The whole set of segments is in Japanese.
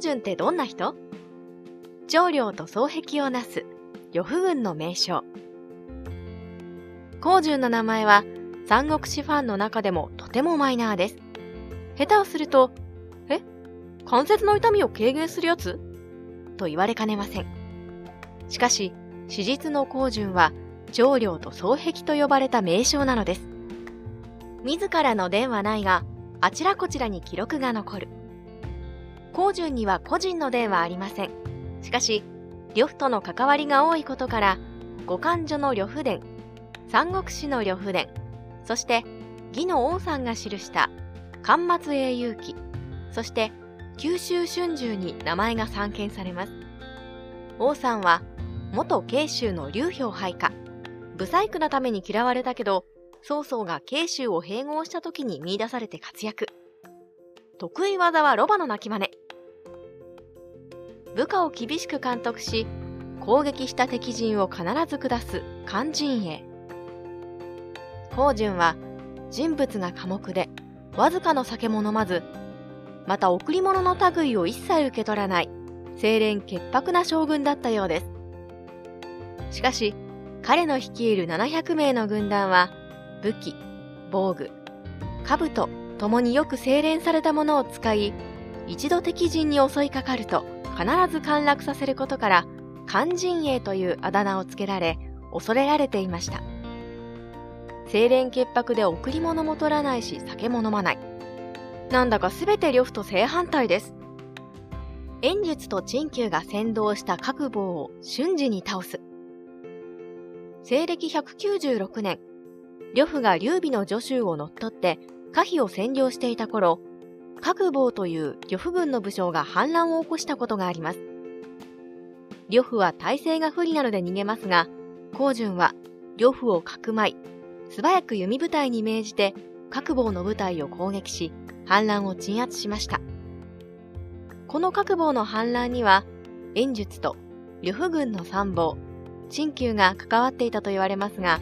順ってどんな人？長領と双璧をなす呂布軍の名将。高順の名前は三国志ファンの中でもとてもマイナーです。下手をすると、え？関節の痛みを軽減するやつ？と言われかねません。しかし、史実の高順は長領と双璧と呼ばれた名称なのです。自らの伝はないが、あちらこちらに記録が残る。高順には個人の伝はありません。しかし、呂布との関わりが多いことから、五感所の呂布伝、三国志の呂布伝、そして義の王さんが記した巻末英雄記、そして九州春秋に名前が散見されます。王さんは元慶州の劉氷配下、不細工なために嫌われたけど、曹操が慶州を併合した時に見出されて活躍。得意技はロバの鳴き真似。部下を厳しく監督し、攻撃した敵陣を必ず下す肝陣営。高順は人物が寡黙で、わずかの酒も飲まず、また贈り物の類を一切受け取らない、清廉潔白な将軍だったようです。しかし、彼の率いる700名の軍団は、武器、防具、兜ともによく精錬されたものを使い、一度敵陣に襲いかかると必ず陥落させることから、肝陣営というあだ名をつけられ、恐れられていました。清廉潔白で贈り物も取らないし酒も飲まない。なんだかすべて呂布と正反対です。演術と陳旧が先導した各棒を瞬時に倒す。西暦196年、呂布が劉備の助手を乗っ取って可否を占領していた頃、各坊という呂布軍の武将が反乱を起こしたことがあります。呂布は体勢が不利なので逃げますが、高順は呂布をかくまい、素早く弓部隊に命じて各坊の部隊を攻撃し、反乱を鎮圧しました。この各坊の反乱には、演術と呂布軍の参謀、陳旧が関わっていたと言われますが、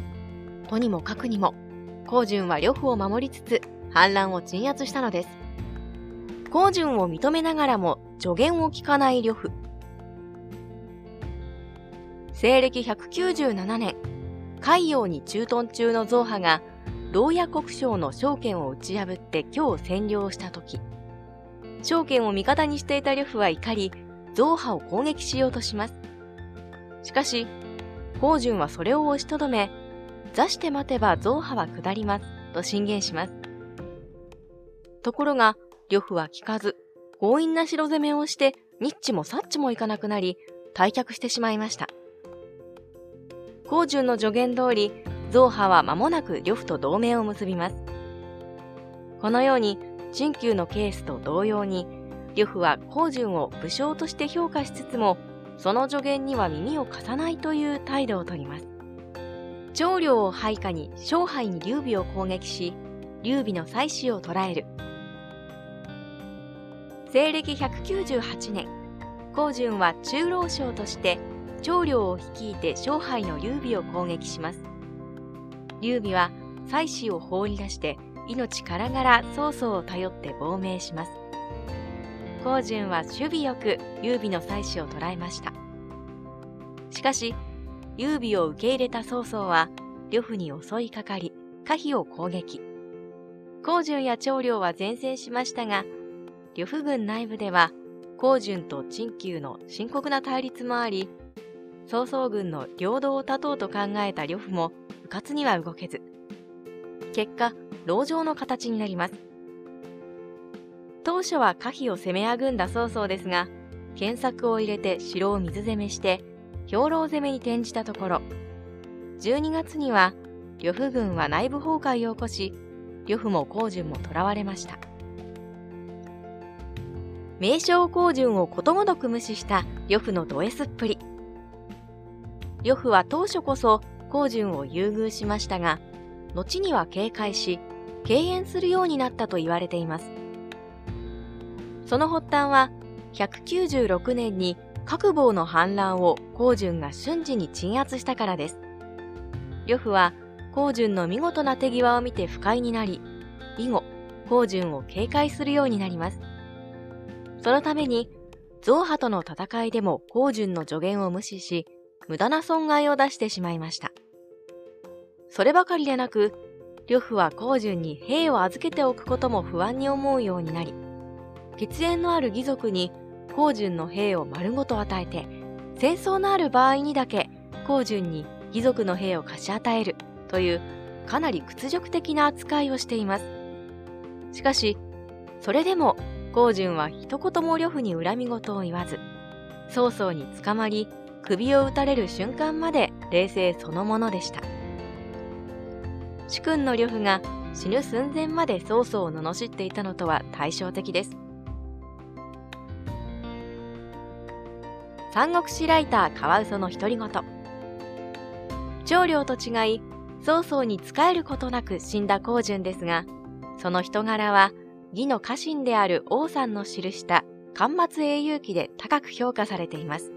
とにもかくにも、高順は呂布を守りつつ反乱を鎮圧したのです。高順を認めながらも助言を聞かない呂布。西暦197年、海洋に駐屯中の造派が、牢屋国将の証券を打ち破って今日占領した時、証券を味方にしていた呂布は怒り、造派を攻撃しようとします。しかし、高順はそれを押しとどめ、座して待てば造派は下ります、と進言します。ところが、呂布は聞かず、強引な城攻めをして、ニッチもサッチもいかなくなり、退却してしまいました。高順の助言通り、造派は間もなく呂布と同盟を結びます。このように、陳旧のケースと同様に、呂布は高順を武将として評価しつつも、その助言には耳を貸さないという態度をとります。長領を配下に勝敗に劉備を攻撃し、劉備の妻子を捕らえる。西暦198年、高順は中老将として長領を率いて勝敗の劉備を攻撃します。劉備は妻子を放り出して命からがら曹操を頼って亡命します。高順は守備よく劉備の妻子を捕らえました。しかし、劉備を受け入れた曹操は呂布に襲いかかり、可否を攻撃。高順や長領は前線しましたが、呂布軍内部では、高順と陳旧の深刻な対立もあり、曹操軍の領土を断とうと考えた呂布も、迂闊には動けず、結果、籠城の形になります。当初は可否を攻めあぐんだ曹操ですが、検索を入れて城を水攻めして、兵糧攻めに転じたところ、12月には、呂布軍は内部崩壊を起こし、呂布も高順も囚われました。名称高順をことごとく無視した呂布のド S っぷり。呂布は当初こそ高順を優遇しましたが、後には警戒し、敬遠するようになったと言われています。その発端は、196年に各坊の反乱を高順が瞬時に鎮圧したからです。呂布は高順の見事な手際を見て不快になり、以後、高順を警戒するようになります。そのために、ゾウハとの戦いでも光純の助言を無視し、無駄な損害を出してしまいました。そればかりでなく、呂布は光純に兵を預けておくことも不安に思うようになり、血縁のある義族に光純の兵を丸ごと与えて、戦争のある場合にだけ光純に義族の兵を貸し与えるというかなり屈辱的な扱いをしています。しかし、それでも光純は一言も呂布に恨み事を言わず、曹操に捕まり首を打たれる瞬間まで冷静そのものでした。主君の呂布が死ぬ寸前まで曹操を罵っていたのとは対照的です。三国志ライターカワウソの独り言。長領と違い、曹操に仕えることなく死んだ光純ですが、その人柄は義の家臣である王さんの記した巻末英雄記で高く評価されています。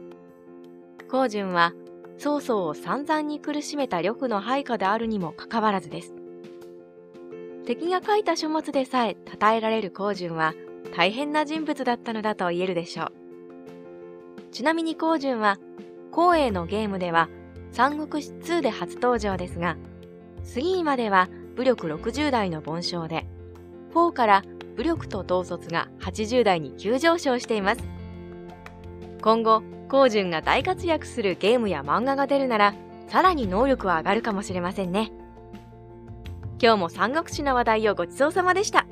光純は曹操を散々に苦しめた呂布の配下であるにもかかわらずです。敵が書いた書物でさえ称えられる光純は大変な人物だったのだと言えるでしょう。ちなみに光純は光栄のゲームでは三国志2で初登場ですが、3までは武力60代の凡将で、4から武力と統率が80代に急上昇しています。今後光純が大活躍するゲームや漫画が出るならさらに能力は上がるかもしれませんね。今日も三国志の話題をごちそうさまでした。